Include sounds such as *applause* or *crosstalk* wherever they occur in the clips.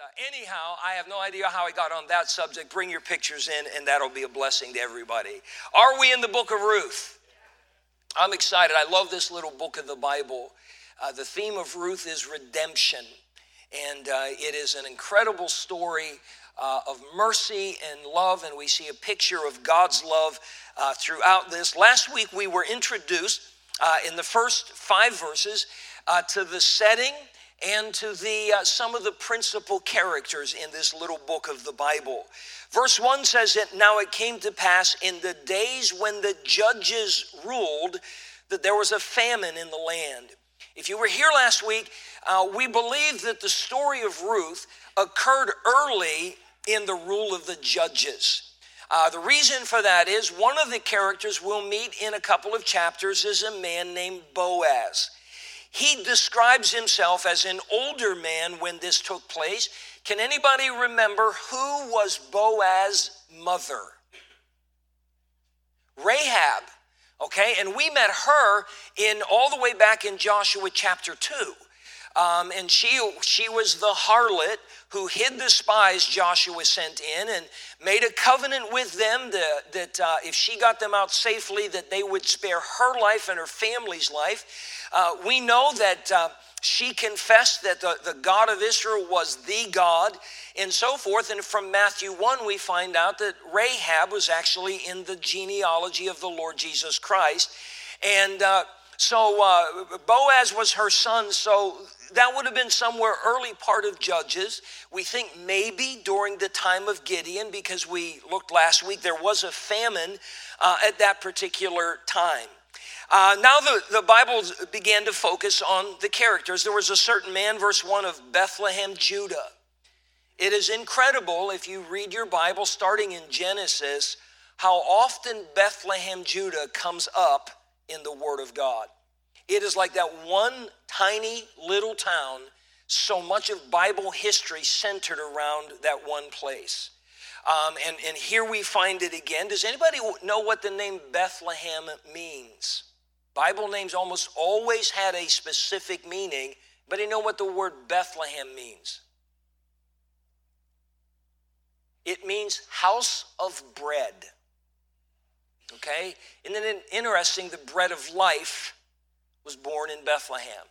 uh, anyhow, I have no idea how I got on that subject. Bring your pictures in, and that'll be a blessing to everybody. Are we in the book of Ruth? I'm excited. I love this little book of the Bible. Uh, the theme of Ruth is redemption, and uh, it is an incredible story uh, of mercy and love, and we see a picture of God's love uh, throughout this. Last week, we were introduced uh, in the first five verses uh, to the setting and to the uh, some of the principal characters in this little book of the Bible. Verse 1 says that now it came to pass in the days when the judges ruled that there was a famine in the land. If you were here last week, uh, we believe that the story of Ruth occurred early in the rule of the judges. Uh, the reason for that is one of the characters we'll meet in a couple of chapters is a man named Boaz. He describes himself as an older man when this took place. Can anybody remember who was Boaz's mother? Rahab. Okay, and we met her in all the way back in Joshua chapter 2. Um, and she, she was the harlot who hid the spies Joshua sent in and made a covenant with them that, that uh, if she got them out safely, that they would spare her life and her family's life. Uh, we know that uh, she confessed that the, the God of Israel was the God and so forth. And from Matthew 1, we find out that Rahab was actually in the genealogy of the Lord Jesus Christ. And uh, so uh, Boaz was her son, so that would have been somewhere early part of Judges. We think maybe during the time of Gideon, because we looked last week, there was a famine uh, at that particular time. Uh, now the, the Bible began to focus on the characters. There was a certain man, verse 1 of Bethlehem, Judah. It is incredible if you read your Bible starting in Genesis how often Bethlehem, Judah comes up in the Word of God. It is like that one tiny little town, so much of Bible history centered around that one place. Um, and, and here we find it again. Does anybody know what the name Bethlehem means? Bible names almost always had a specific meaning, but you know what the word Bethlehem means? It means house of bread. Okay? And then interesting, the bread of life was born in Bethlehem.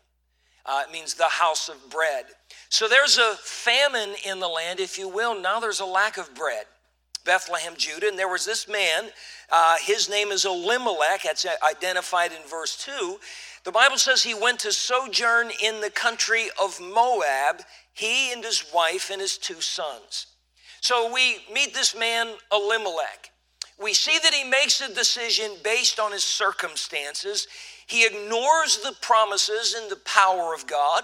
Uh, it means the house of bread. So there's a famine in the land, if you will. Now there's a lack of bread. Bethlehem, Judah, and there was this man. Uh, his name is Elimelech. That's identified in verse 2. The Bible says he went to sojourn in the country of Moab, he and his wife and his two sons. So we meet this man, Elimelech. We see that he makes a decision based on his circumstances. He ignores the promises and the power of God.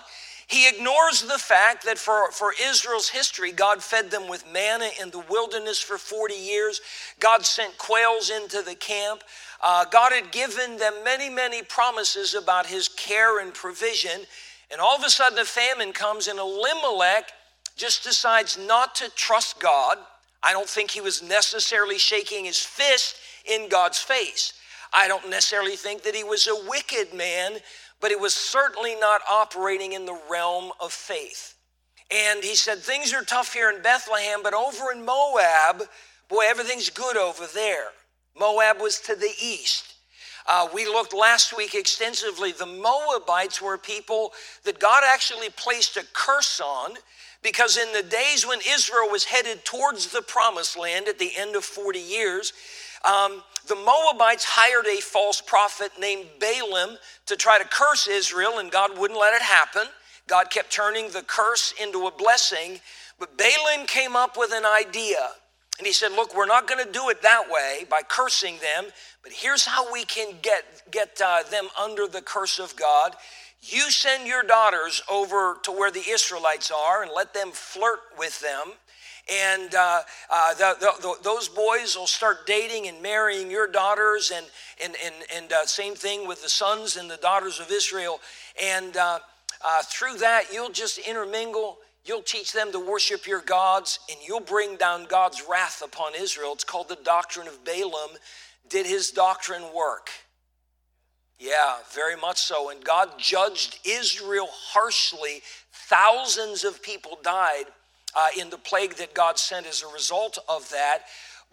He ignores the fact that for, for Israel's history, God fed them with manna in the wilderness for 40 years. God sent quails into the camp. Uh, God had given them many, many promises about his care and provision. And all of a sudden, a famine comes, and Elimelech just decides not to trust God. I don't think he was necessarily shaking his fist in God's face. I don't necessarily think that he was a wicked man, but it was certainly not operating in the realm of faith. And he said, Things are tough here in Bethlehem, but over in Moab, boy, everything's good over there. Moab was to the east. Uh, we looked last week extensively. The Moabites were people that God actually placed a curse on because in the days when Israel was headed towards the promised land at the end of 40 years, um, the Moabites hired a false prophet named Balaam to try to curse Israel, and God wouldn't let it happen. God kept turning the curse into a blessing. But Balaam came up with an idea. And he said, Look, we're not going to do it that way by cursing them, but here's how we can get, get uh, them under the curse of God. You send your daughters over to where the Israelites are and let them flirt with them and uh, uh, the, the, those boys will start dating and marrying your daughters, and and and, and uh, same thing with the sons and the daughters of Israel. And uh, uh, through that, you'll just intermingle. You'll teach them to worship your gods, and you'll bring down God's wrath upon Israel. It's called the doctrine of Balaam. Did his doctrine work? Yeah, very much so. And God judged Israel harshly. Thousands of people died uh, in the plague that God sent as a result of that.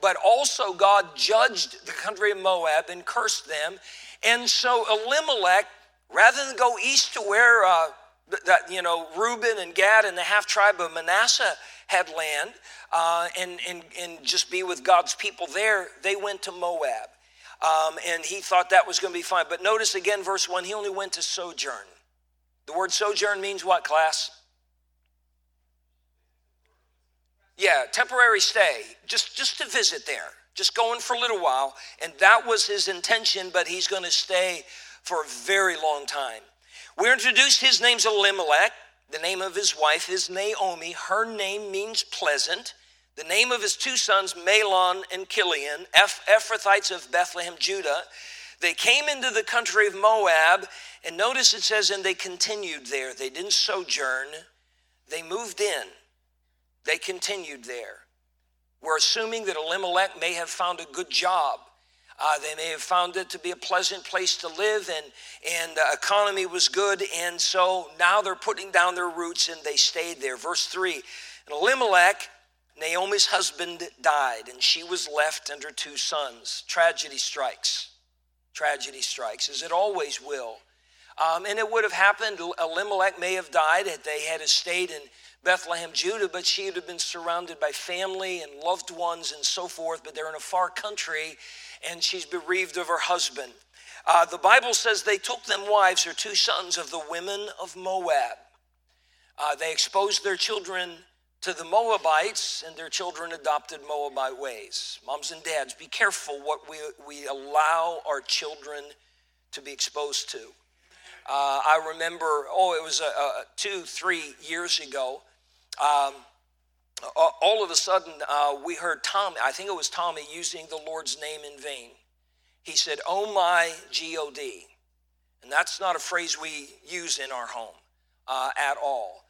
But also, God judged the country of Moab and cursed them. And so, Elimelech, rather than go east to where uh, that you know Reuben and Gad and the half tribe of Manasseh had land, uh, and, and and just be with God's people there, they went to Moab, um, and he thought that was going to be fine. But notice again, verse one, he only went to sojourn. The word sojourn means what, class? Yeah, temporary stay, just just to visit there, just going for a little while, and that was his intention. But he's going to stay for a very long time. We're introduced, his name's Elimelech. The name of his wife is Naomi. Her name means pleasant. The name of his two sons, Mahlon and Chilion, Ephrathites of Bethlehem, Judah. They came into the country of Moab, and notice it says, and they continued there. They didn't sojourn, they moved in. They continued there. We're assuming that Elimelech may have found a good job. Uh, they may have found it to be a pleasant place to live, and and the economy was good, and so now they're putting down their roots and they stayed there. Verse three, and Elimelech, Naomi's husband, died, and she was left and her two sons. Tragedy strikes. Tragedy strikes, as it always will. Um, and it would have happened. Elimelech may have died had they had stayed in Bethlehem, Judah, but she would have been surrounded by family and loved ones and so forth. But they're in a far country, and she's bereaved of her husband. Uh, the Bible says they took them wives, her two sons, of the women of Moab. Uh, they exposed their children to the Moabites, and their children adopted Moabite ways. Moms and dads, be careful what we, we allow our children to be exposed to. Uh, I remember, oh, it was uh, uh two, three years ago. Um, all of a sudden, uh, we heard Tommy, I think it was Tommy, using the Lord's name in vain. He said, Oh my God. And that's not a phrase we use in our home uh, at all.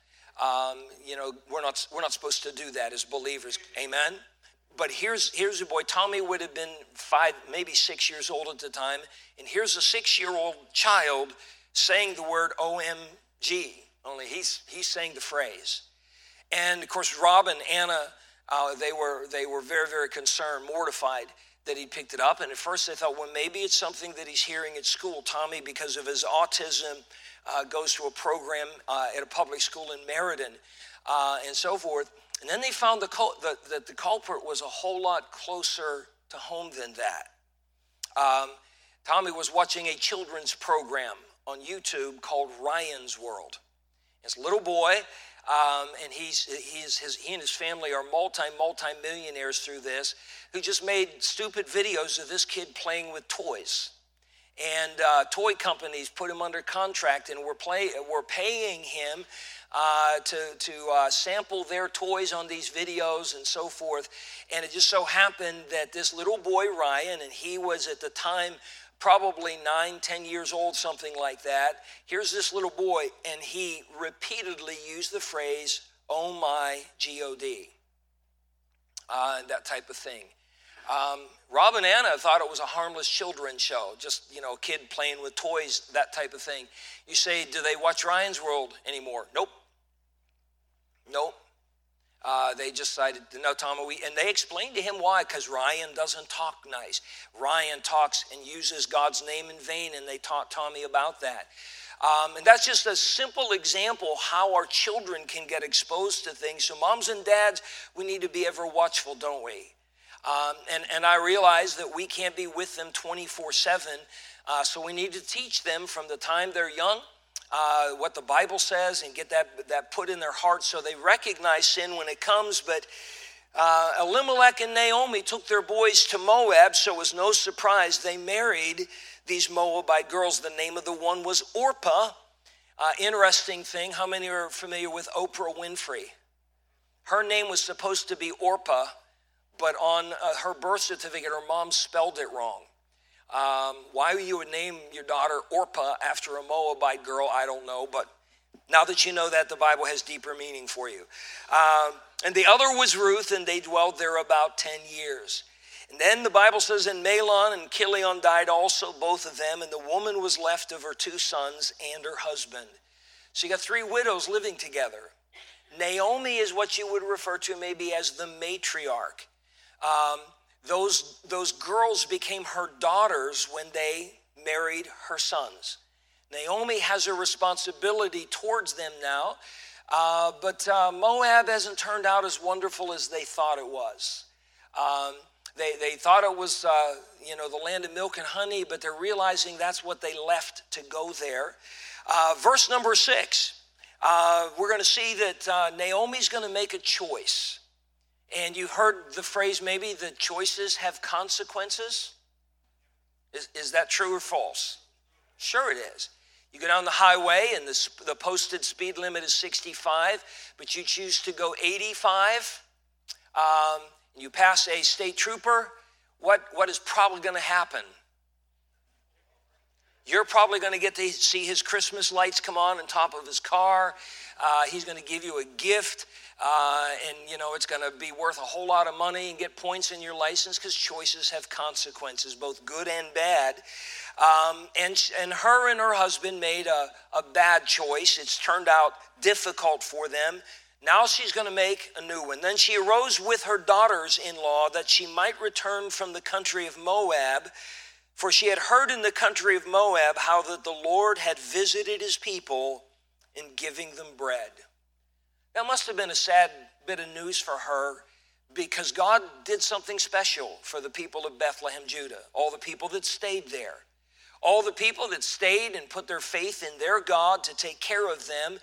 Um, you know, we're not, we're not supposed to do that as believers. Amen? But here's, here's a boy, Tommy would have been five, maybe six years old at the time. And here's a six year old child saying the word OMG, only he's, he's saying the phrase. And of course, Rob and Anna, uh, they, were, they were very, very concerned, mortified that he picked it up. And at first they thought, well, maybe it's something that he's hearing at school. Tommy, because of his autism, uh, goes to a program uh, at a public school in Meriden uh, and so forth. And then they found the cul- the, that the culprit was a whole lot closer to home than that. Um, Tommy was watching a children's program on YouTube called Ryan's World. This little boy um, and he's, he's, his, he and his family are multi, multi millionaires through this, who just made stupid videos of this kid playing with toys. And uh, toy companies put him under contract and were, play, were paying him uh, to, to uh, sample their toys on these videos and so forth. And it just so happened that this little boy, Ryan, and he was at the time probably nine, ten years old, something like that. Here's this little boy, and he repeatedly used the phrase, oh my God, uh, that type of thing. Um, Rob and Anna thought it was a harmless children's show, just, you know, a kid playing with toys, that type of thing. You say, do they watch Ryan's World anymore? Nope. Nope. Uh, they decided to know Tom we, and they explained to him why, because Ryan doesn't talk nice. Ryan talks and uses God's name in vain, and they taught Tommy about that. Um, and that's just a simple example how our children can get exposed to things. So, moms and dads, we need to be ever watchful, don't we? Um, and, and I realize that we can't be with them 24 7. Uh, so, we need to teach them from the time they're young uh, what the Bible says and get that, that put in their hearts so they recognize sin when it comes. But uh, Elimelech and Naomi took their boys to Moab, so it was no surprise they married these Moabite girls. The name of the one was Orpah. Uh, interesting thing, how many are familiar with Oprah Winfrey? Her name was supposed to be Orpah, but on uh, her birth certificate, her mom spelled it wrong. Um, why you would name your daughter Orpah after a Moabite girl, I don't know, but now that you know that, the Bible has deeper meaning for you. Um, and the other was Ruth, and they dwelled there about 10 years. And then the Bible says, and Mahlon and Chilion died also, both of them, and the woman was left of her two sons and her husband. So you got three widows living together. Naomi is what you would refer to maybe as the matriarch. Um, those, those girls became her daughters when they married her sons. Naomi has a responsibility towards them now, uh, but uh, Moab hasn't turned out as wonderful as they thought it was. Um, they, they thought it was, uh, you know, the land of milk and honey, but they're realizing that's what they left to go there. Uh, verse number six, uh, we're going to see that uh, Naomi's going to make a choice. And you heard the phrase maybe the choices have consequences. Is, is that true or false? Sure, it is. You go down the highway and the, the posted speed limit is 65, but you choose to go 85. Um, you pass a state trooper. What, what is probably going to happen? You're probably going to get to see his Christmas lights come on on top of his car. Uh, he's going to give you a gift, uh, and you know it's going to be worth a whole lot of money and get points in your license because choices have consequences, both good and bad. Um, and, and her and her husband made a, a bad choice. It's turned out difficult for them. Now she's going to make a new one. Then she arose with her daughters in law that she might return from the country of Moab for she had heard in the country of Moab how that the Lord had visited his people in giving them bread. That must have been a sad bit of news for her because God did something special for the people of Bethlehem, Judah, all the people that stayed there, all the people that stayed and put their faith in their God to take care of them.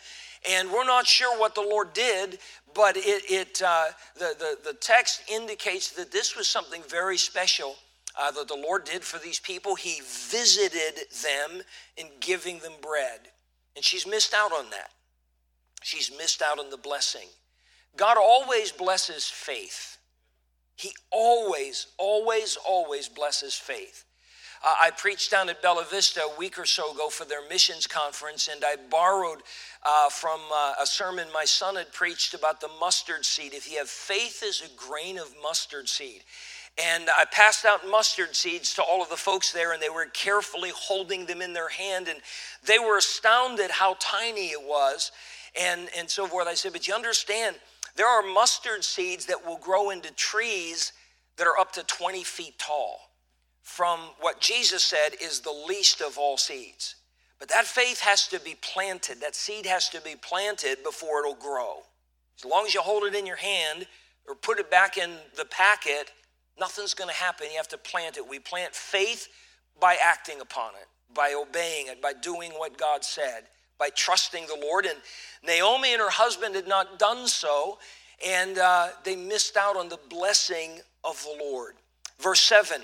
And we're not sure what the Lord did, but it, it uh, the, the, the text indicates that this was something very special uh, that the Lord did for these people. He visited them in giving them bread. And she's missed out on that. She's missed out on the blessing. God always blesses faith. He always, always, always blesses faith. Uh, I preached down at Bella Vista a week or so ago for their missions conference, and I borrowed uh, from uh, a sermon my son had preached about the mustard seed. If you have faith as a grain of mustard seed, and I passed out mustard seeds to all of the folks there, and they were carefully holding them in their hand. And they were astounded how tiny it was, and, and so forth. I said, But you understand, there are mustard seeds that will grow into trees that are up to 20 feet tall from what Jesus said is the least of all seeds. But that faith has to be planted, that seed has to be planted before it'll grow. As long as you hold it in your hand or put it back in the packet, Nothing's going to happen. You have to plant it. We plant faith by acting upon it, by obeying it, by doing what God said, by trusting the Lord. And Naomi and her husband had not done so, and uh, they missed out on the blessing of the Lord. Verse 7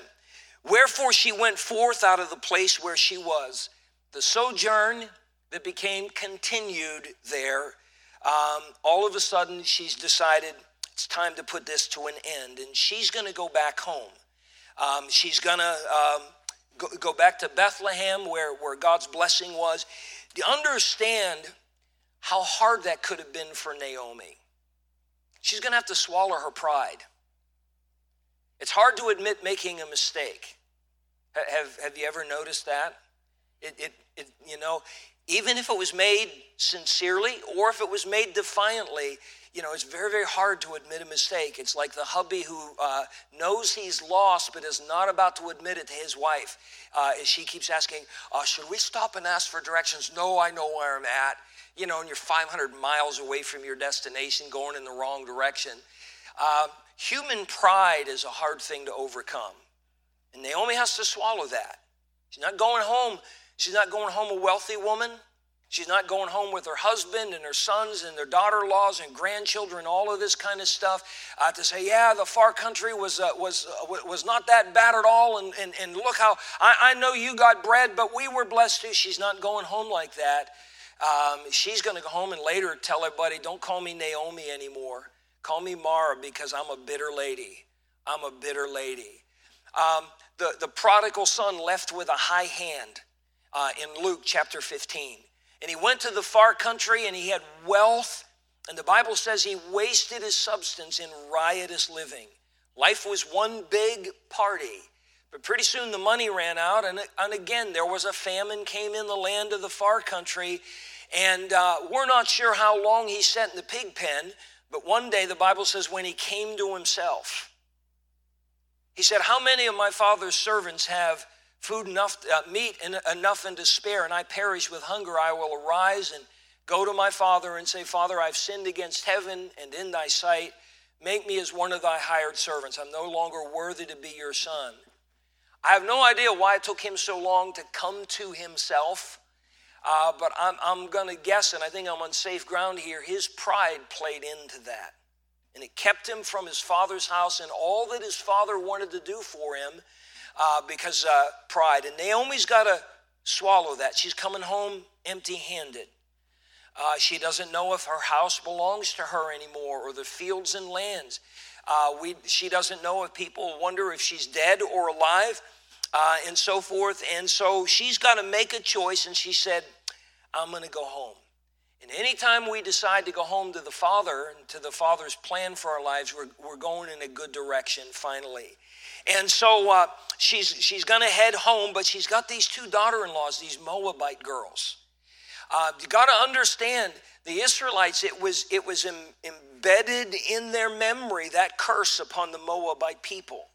Wherefore she went forth out of the place where she was. The sojourn that became continued there, um, all of a sudden she's decided it's time to put this to an end. And she's going to go back home. Um, she's going to um, go, go back to Bethlehem where, where God's blessing was. You understand how hard that could have been for Naomi? She's going to have to swallow her pride. It's hard to admit making a mistake. Have, have you ever noticed that? It, it, it, you know, even if it was made sincerely or if it was made defiantly, you know, it's very, very hard to admit a mistake. It's like the hubby who uh, knows he's lost but is not about to admit it to his wife. Uh, she keeps asking, uh, Should we stop and ask for directions? No, I know where I'm at. You know, and you're 500 miles away from your destination going in the wrong direction. Uh, human pride is a hard thing to overcome. And Naomi has to swallow that. She's not going home. She's not going home a wealthy woman. She's not going home with her husband and her sons and their daughter in laws and grandchildren, all of this kind of stuff, uh, to say, yeah, the far country was, uh, was, uh, was not that bad at all. And, and, and look how, I, I know you got bread, but we were blessed too. She's not going home like that. Um, she's going to go home and later tell everybody, don't call me Naomi anymore. Call me Mara because I'm a bitter lady. I'm a bitter lady. Um, the, the prodigal son left with a high hand uh, in Luke chapter 15. And he went to the far country and he had wealth. And the Bible says he wasted his substance in riotous living. Life was one big party. But pretty soon the money ran out, and, and again there was a famine came in the land of the far country, And uh, we're not sure how long he sat in the pig pen, but one day the Bible says when he came to himself, he said, How many of my father's servants have food enough, uh, meat enough and to spare, and I perish with hunger? I will arise and go to my father and say, Father, I've sinned against heaven and in thy sight. Make me as one of thy hired servants. I'm no longer worthy to be your son. I have no idea why it took him so long to come to himself, uh, but I'm, I'm going to guess, and I think I'm on safe ground here, his pride played into that. And it kept him from his father's house and all that his father wanted to do for him uh, because uh, pride. And Naomi's got to swallow that. She's coming home empty handed. Uh, she doesn't know if her house belongs to her anymore or the fields and lands. Uh, we, she doesn't know if people wonder if she's dead or alive uh, and so forth. And so she's got to make a choice, and she said, I'm going to go home. And anytime we decide to go home to the Father and to the Father's plan for our lives, we're, we're going in a good direction finally. And so uh, she's, she's going to head home, but she's got these two daughter in laws, these Moabite girls. Uh, you got to understand the Israelites, it was, it was Im- embedded in their memory that curse upon the Moabite people.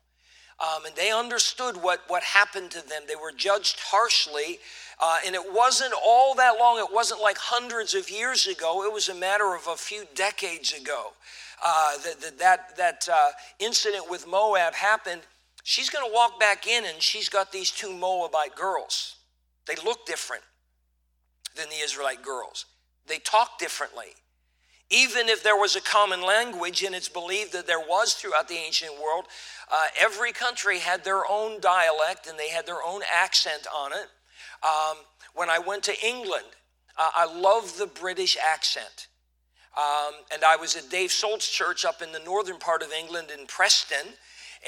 Um, and they understood what, what happened to them. They were judged harshly. Uh, and it wasn't all that long, it wasn't like hundreds of years ago, it was a matter of a few decades ago. Uh, that, that, that uh, incident with Moab happened. She's going to walk back in, and she's got these two Moabite girls. They look different than the Israelite girls. They talk differently. Even if there was a common language, and it's believed that there was throughout the ancient world, uh, every country had their own dialect and they had their own accent on it. Um, when I went to England, uh, I love the British accent. Um, and I was at Dave Solt's church up in the northern part of England in Preston.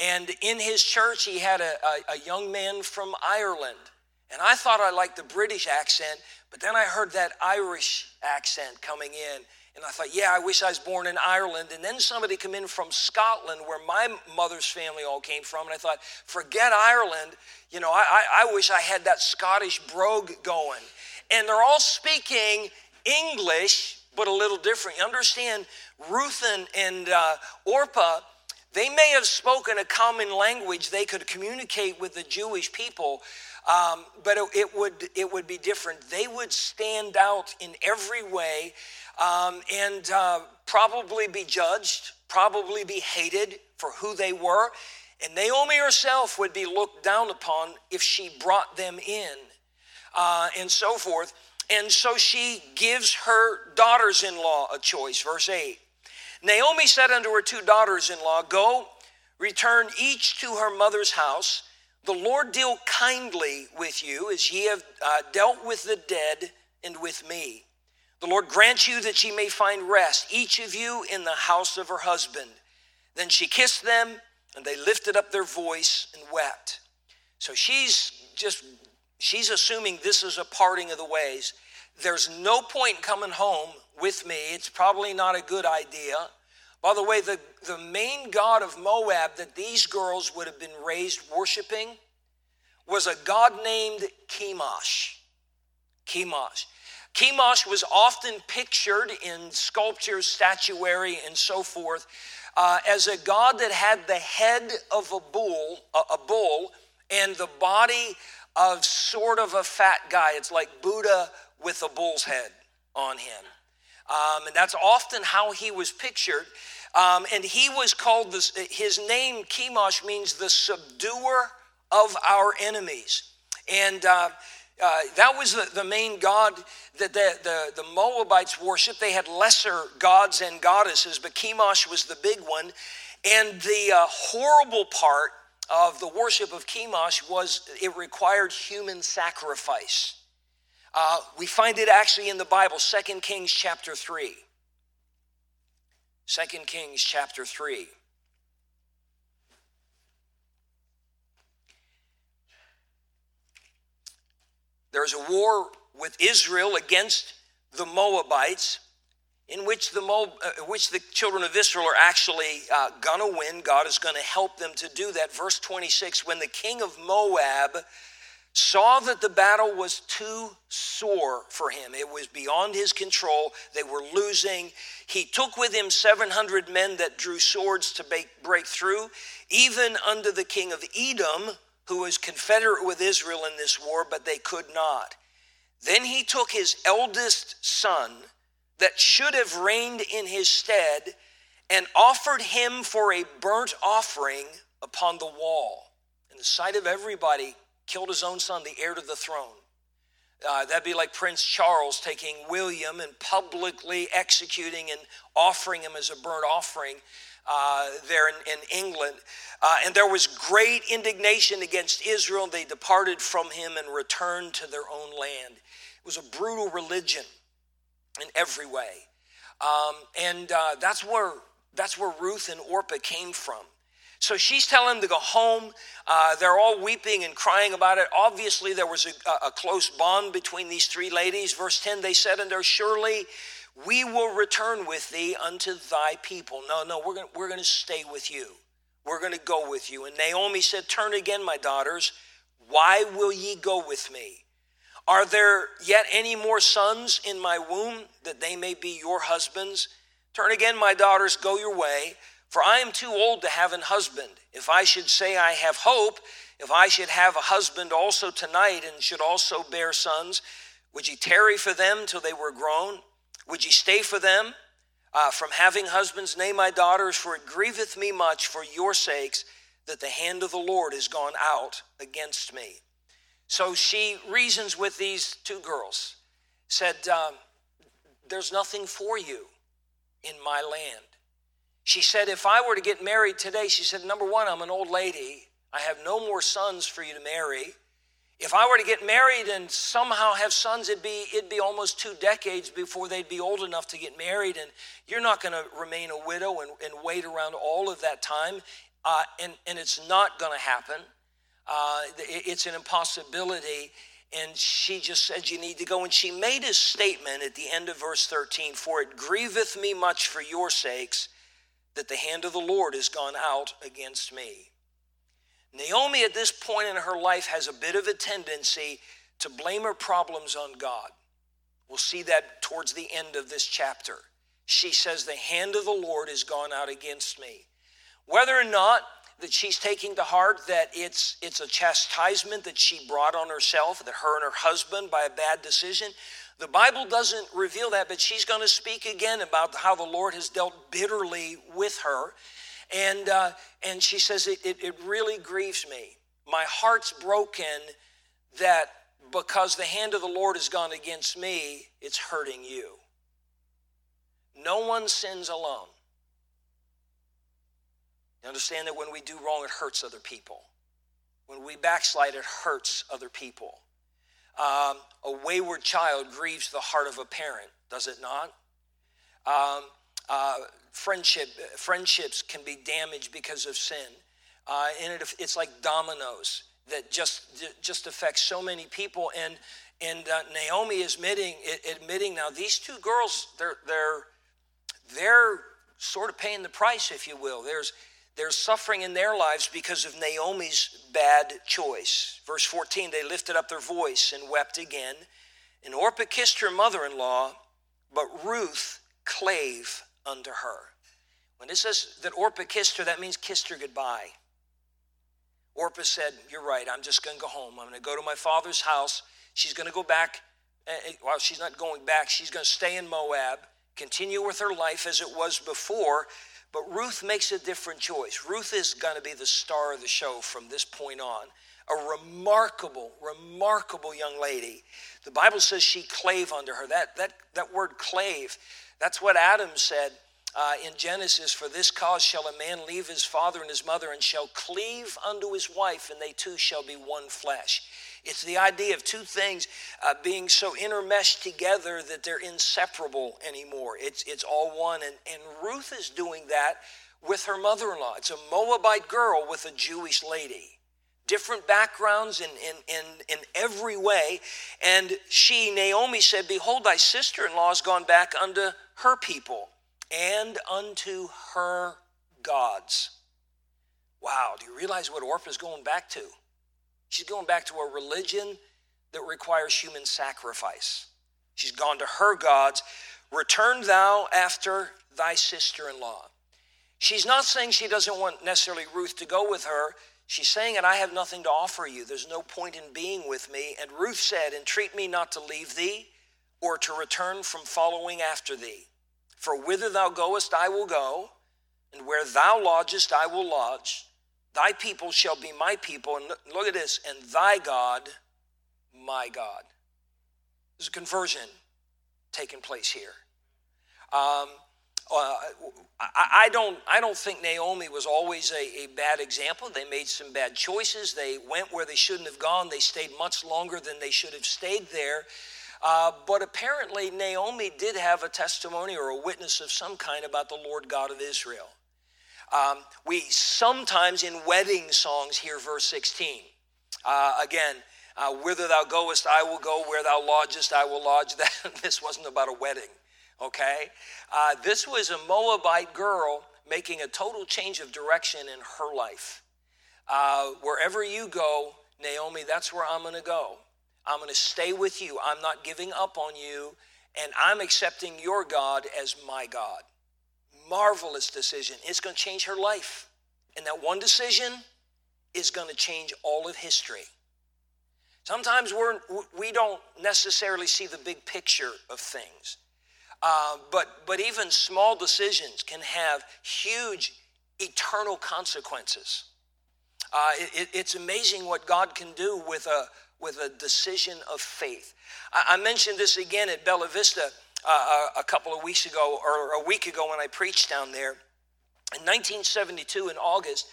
And in his church, he had a, a, a young man from Ireland. And I thought I liked the British accent, but then I heard that Irish accent coming in. And I thought, yeah, I wish I was born in Ireland. And then somebody come in from Scotland, where my mother's family all came from. And I thought, forget Ireland. You know, I, I, I wish I had that Scottish brogue going. And they're all speaking English, but a little different. You understand, Ruth and, and uh, Orpah, they may have spoken a common language they could communicate with the Jewish people, um, but it, it, would, it would be different. They would stand out in every way um, and uh, probably be judged, probably be hated for who they were. And Naomi herself would be looked down upon if she brought them in uh, and so forth. And so she gives her daughters in law a choice. Verse 8 Naomi said unto her two daughters in law, Go, return each to her mother's house. The Lord deal kindly with you as ye have uh, dealt with the dead and with me. The Lord grant you that she may find rest, each of you in the house of her husband. Then she kissed them, and they lifted up their voice and wept. So she's just, she's assuming this is a parting of the ways. There's no point in coming home with me. It's probably not a good idea. By the way, the, the main god of Moab that these girls would have been raised worshiping was a god named Chemosh. Chemosh. Chemosh was often pictured in sculptures, statuary, and so forth uh, as a god that had the head of a bull, a, bull, and the body of sort of a fat guy. It's like Buddha with a bull's head on him. Um, and that's often how he was pictured. Um, and he was called, his name, Chemosh, means the subduer of our enemies. And uh, uh, that was the, the, main god that the, the, the, Moabites worshiped. They had lesser gods and goddesses, but Chemosh was the big one. And the uh, horrible part of the worship of Chemosh was it required human sacrifice. Uh, we find it actually in the Bible, 2 Kings chapter 3. 2 Kings chapter 3. There's a war with Israel against the Moabites, in which the, uh, which the children of Israel are actually uh, going to win. God is going to help them to do that. Verse 26 When the king of Moab saw that the battle was too sore for him. It was beyond his control. They were losing. He took with him 700 men that drew swords to break through, even under the king of Edom, who was confederate with Israel in this war, but they could not. Then he took his eldest son, that should have reigned in his stead, and offered him for a burnt offering upon the wall. In the sight of everybody, killed his own son, the heir to the throne. Uh, that'd be like Prince Charles taking William and publicly executing and offering him as a burnt offering uh, there in, in England. Uh, and there was great indignation against Israel. They departed from him and returned to their own land. It was a brutal religion in every way. Um, and uh, that's, where, that's where Ruth and Orpah came from. So she's telling him to go home. Uh, they're all weeping and crying about it. Obviously, there was a, a, close bond between these three ladies. Verse 10 they said unto her, Surely we will return with thee unto thy people. No, no, we're going we're going to stay with you. We're going to go with you. And Naomi said, Turn again, my daughters. Why will ye go with me? Are there yet any more sons in my womb that they may be your husbands? Turn again, my daughters, go your way. For I am too old to have an husband. If I should say I have hope, if I should have a husband also tonight and should also bear sons, would ye tarry for them till they were grown? Would ye stay for them uh, from having husbands? Nay, my daughters, for it grieveth me much for your sakes that the hand of the Lord is gone out against me. So she reasons with these two girls, said, um, There's nothing for you in my land. She said, If I were to get married today, she said, Number one, I'm an old lady. I have no more sons for you to marry. If I were to get married and somehow have sons, it'd be, it'd be almost two decades before they'd be old enough to get married. And you're not going to remain a widow and, and, wait around all of that time. Uh, and, and it's not going to happen. Uh, it's an impossibility. And she just said, You need to go. And she made a statement at the end of verse 13 For it grieveth me much for your sakes that the hand of the Lord has gone out against me. Naomi, at this point in her life, has a bit of a tendency to blame her problems on God. We'll see that towards the end of this chapter. She says, The hand of the Lord has gone out against me. Whether or not that she's taking to heart that it's, it's a chastisement that she brought on herself, that her and her husband, by a bad decision, the Bible doesn't reveal that, but she's going to speak again about how the Lord has dealt bitterly with her. And, uh, and she says, it, it, it really grieves me. My heart's broken that because the hand of the Lord has gone against me, it's hurting you. No one sins alone. You understand that when we do wrong, it hurts other people. When we backslide, it hurts other people. Um, a wayward child grieves the heart of a parent, does it not? Um, uh, friendship, friendships can be damaged because of sin. Uh, and it, it's like dominoes that just, just affect so many people. And, and uh, Naomi is admitting, admitting now these two girls, they're, they're, they're sort of paying the price, if you will. There's, there's suffering in their lives because of Naomi's bad choice. Verse 14, they lifted up their voice and wept again. And Orpah kissed her mother in law, but Ruth clave unto her. When it says that Orpah kissed her, that means kissed her goodbye. Orpah said, You're right, I'm just going to go home. I'm going to go to my father's house. She's going to go back. Eh, eh, well, she's not going back. She's going to stay in Moab, continue with her life as it was before, but Ruth makes a different choice. Ruth is going to be the star of the show from this point on. A remarkable, remarkable young lady. The Bible says she clave unto her. That, that, that word clave, that's what Adam said uh, in Genesis For this cause shall a man leave his father and his mother and shall cleave unto his wife, and they two shall be one flesh. It's the idea of two things uh, being so intermeshed together that they're inseparable anymore. It's, it's all one. And, and Ruth is doing that with her mother in law. It's a Moabite girl with a Jewish lady. Different backgrounds in, in, in, in every way. And she, Naomi, said, Behold, thy sister in law has gone back unto her people and unto her gods. Wow, do you realize what Orpah is going back to? She's going back to a religion that requires human sacrifice. She's gone to her gods. Return thou after thy sister in law. She's not saying she doesn't want necessarily Ruth to go with her. She's saying that I have nothing to offer you. There's no point in being with me. And Ruth said, Entreat me not to leave thee or to return from following after thee. For whither thou goest, I will go, and where thou lodgest, I will lodge. Thy people shall be my people. And look at this, and thy God, my God. There's a conversion taking place here. Um, uh, I, I, don't, I don't think Naomi was always a, a, bad example. They made some bad choices. They went where they shouldn't have gone. They stayed much longer than they should have stayed there. Uh, but apparently, Naomi did have a testimony or a witness of some kind about the Lord God of Israel. Um, we sometimes in wedding songs hear verse 16. Uh, again, uh, whither thou goest, I will go. Where thou lodgest, I will lodge. *laughs* That, this wasn't about a wedding, okay? Uh, this was a Moabite girl making a total change of direction in her life. Uh, wherever you go, Naomi, that's where I'm going to go. I'm going to stay with you. I'm not giving up on you, and I'm accepting your God as my God. Marvelous decision. It's going to change her life. And that one decision is going to change all of history. Sometimes we're, we don't necessarily see the big picture of things. Uh, but, but even small decisions can have huge eternal consequences. Uh, it, it's amazing what God can do with a, with a decision of faith. I, I mentioned this again at Bella Vista uh, a, a couple of weeks ago, or a week ago when I preached down there. In 1972, in August,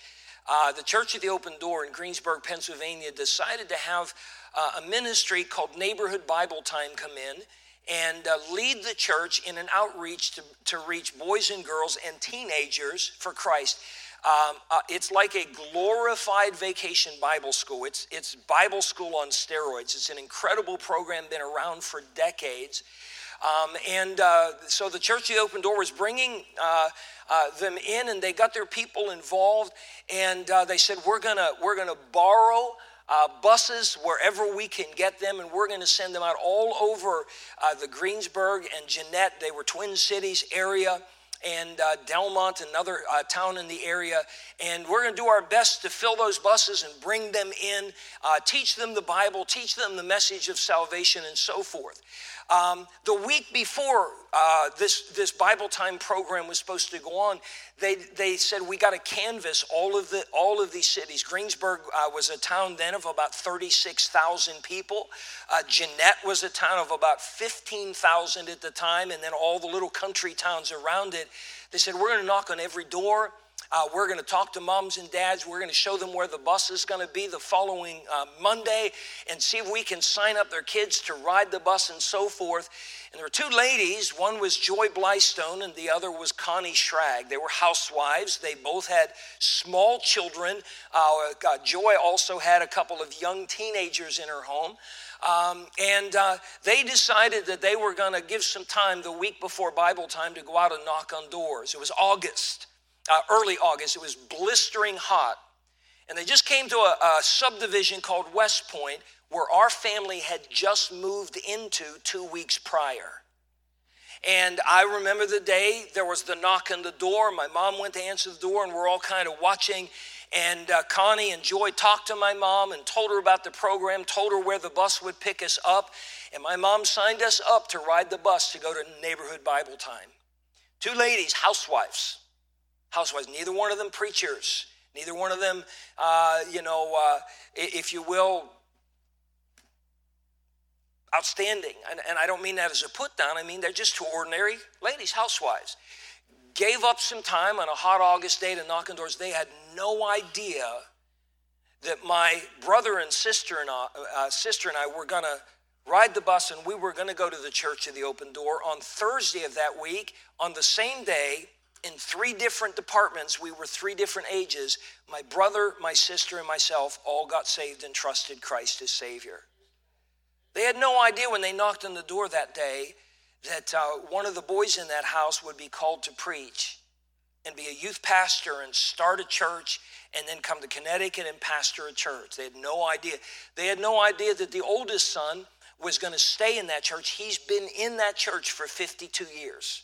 uh, the Church of the Open Door in Greensburg, Pennsylvania, decided to have uh, a ministry called Neighborhood Bible Time come in and uh, lead the church in an outreach to, to reach boys and girls and teenagers for Christ. Um, uh, it's like a glorified vacation Bible school. It's, it's Bible school on steroids. It's an incredible program, been around for decades. Um, and uh, so the Church of the Open Door was bringing uh, uh, them in, and they got their people involved. And uh, they said, "We're gonna we're gonna borrow." Uh, buses wherever we can get them, and we're going to send them out all over uh, the Greensburg and Jeannette. They were Twin Cities area and uh, Delmont, another uh, town in the area. And we're going to do our best to fill those buses and bring them in, uh, teach them the Bible, teach them the message of salvation, and so forth. Um, the week before uh, this, this Bible time program was supposed to go on, they, they said we got to canvass all of, the, all of these cities. Greensburg uh, was a town then of about 36,000 people. Uh, Jeannette was a town of about 15,000 at the time, and then all the little country towns around it. They said, We're going to knock on every door. Uh, we're going to talk to moms and dads. We're going to show them where the bus is going to be the following uh, Monday and see if we can sign up their kids to ride the bus and so forth. And there were two ladies. One was Joy Blystone and the other was Connie Schrag. They were housewives. They both had small children. Uh, Joy also had a couple of young teenagers in her home. Um, and uh, they decided that they were going to give some time the week before Bible time to go out and knock on doors. It was August uh, early August. It was blistering hot. And they just came to a, a subdivision called West Point where our family had just moved into two weeks prior. And I remember the day there was the knock on the door. My mom went to answer the door, and we're all kind of watching. And uh, Connie and Joy talked to my mom and told her about the program, told her where the bus would pick us up. And my mom signed us up to ride the bus to go to neighborhood Bible time. Two ladies, housewives housewives, neither one of them preachers, neither one of them, uh, you know, uh, if you will, outstanding. And, and I don't mean that as a put down, I mean they're just two ordinary ladies, housewives. Gave up some time on a hot August day to knock on doors. They had no idea that my brother and sister and I, uh, sister and I were going to ride the bus and we were going to go to the church of the open door on Thursday of that week on the same day in three different departments. We were three different ages. My brother, my sister, and myself all got saved and trusted Christ as Savior. They had no idea when they knocked on the door that day that uh, one of the boys in that house would be called to preach and be a youth pastor and start a church and then come to Connecticut and pastor a church. They had no idea. They had no idea that the oldest son was going to stay in that church. He's been in that church for 52 years.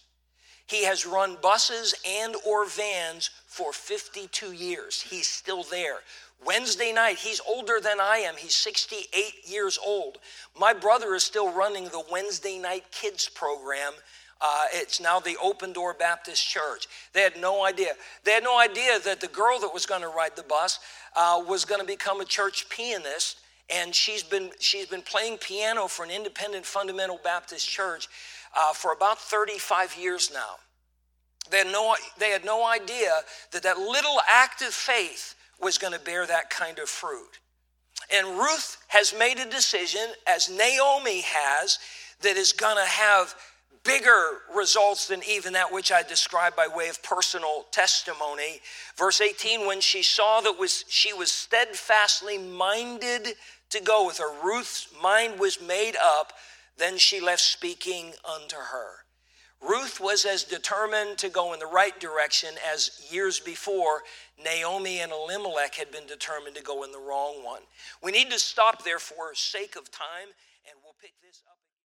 He has run buses and or vans for 52 years. He's still there. Wednesday night, he's older than I am. He's 68 years old. My brother is still running the Wednesday night kids program. Uh, it's now the Open Door Baptist Church. They had no idea. They had no idea that the girl that was going to ride the bus uh, was going to become a church pianist, and she's been she's been playing piano for an independent fundamental Baptist church uh, for about 35 years now. They had no they had no idea that that little act of faith was going to bear that kind of fruit. And Ruth has made a decision, as Naomi has, that is going to have bigger results than even that which I described by way of personal testimony. Verse 18, when she saw that was she was steadfastly minded to go with her, Ruth's mind was made up, then she left speaking unto her. Ruth was as determined to go in the right direction as years before Naomi and Elimelech had been determined to go in the wrong one. We need to stop there for sake of time,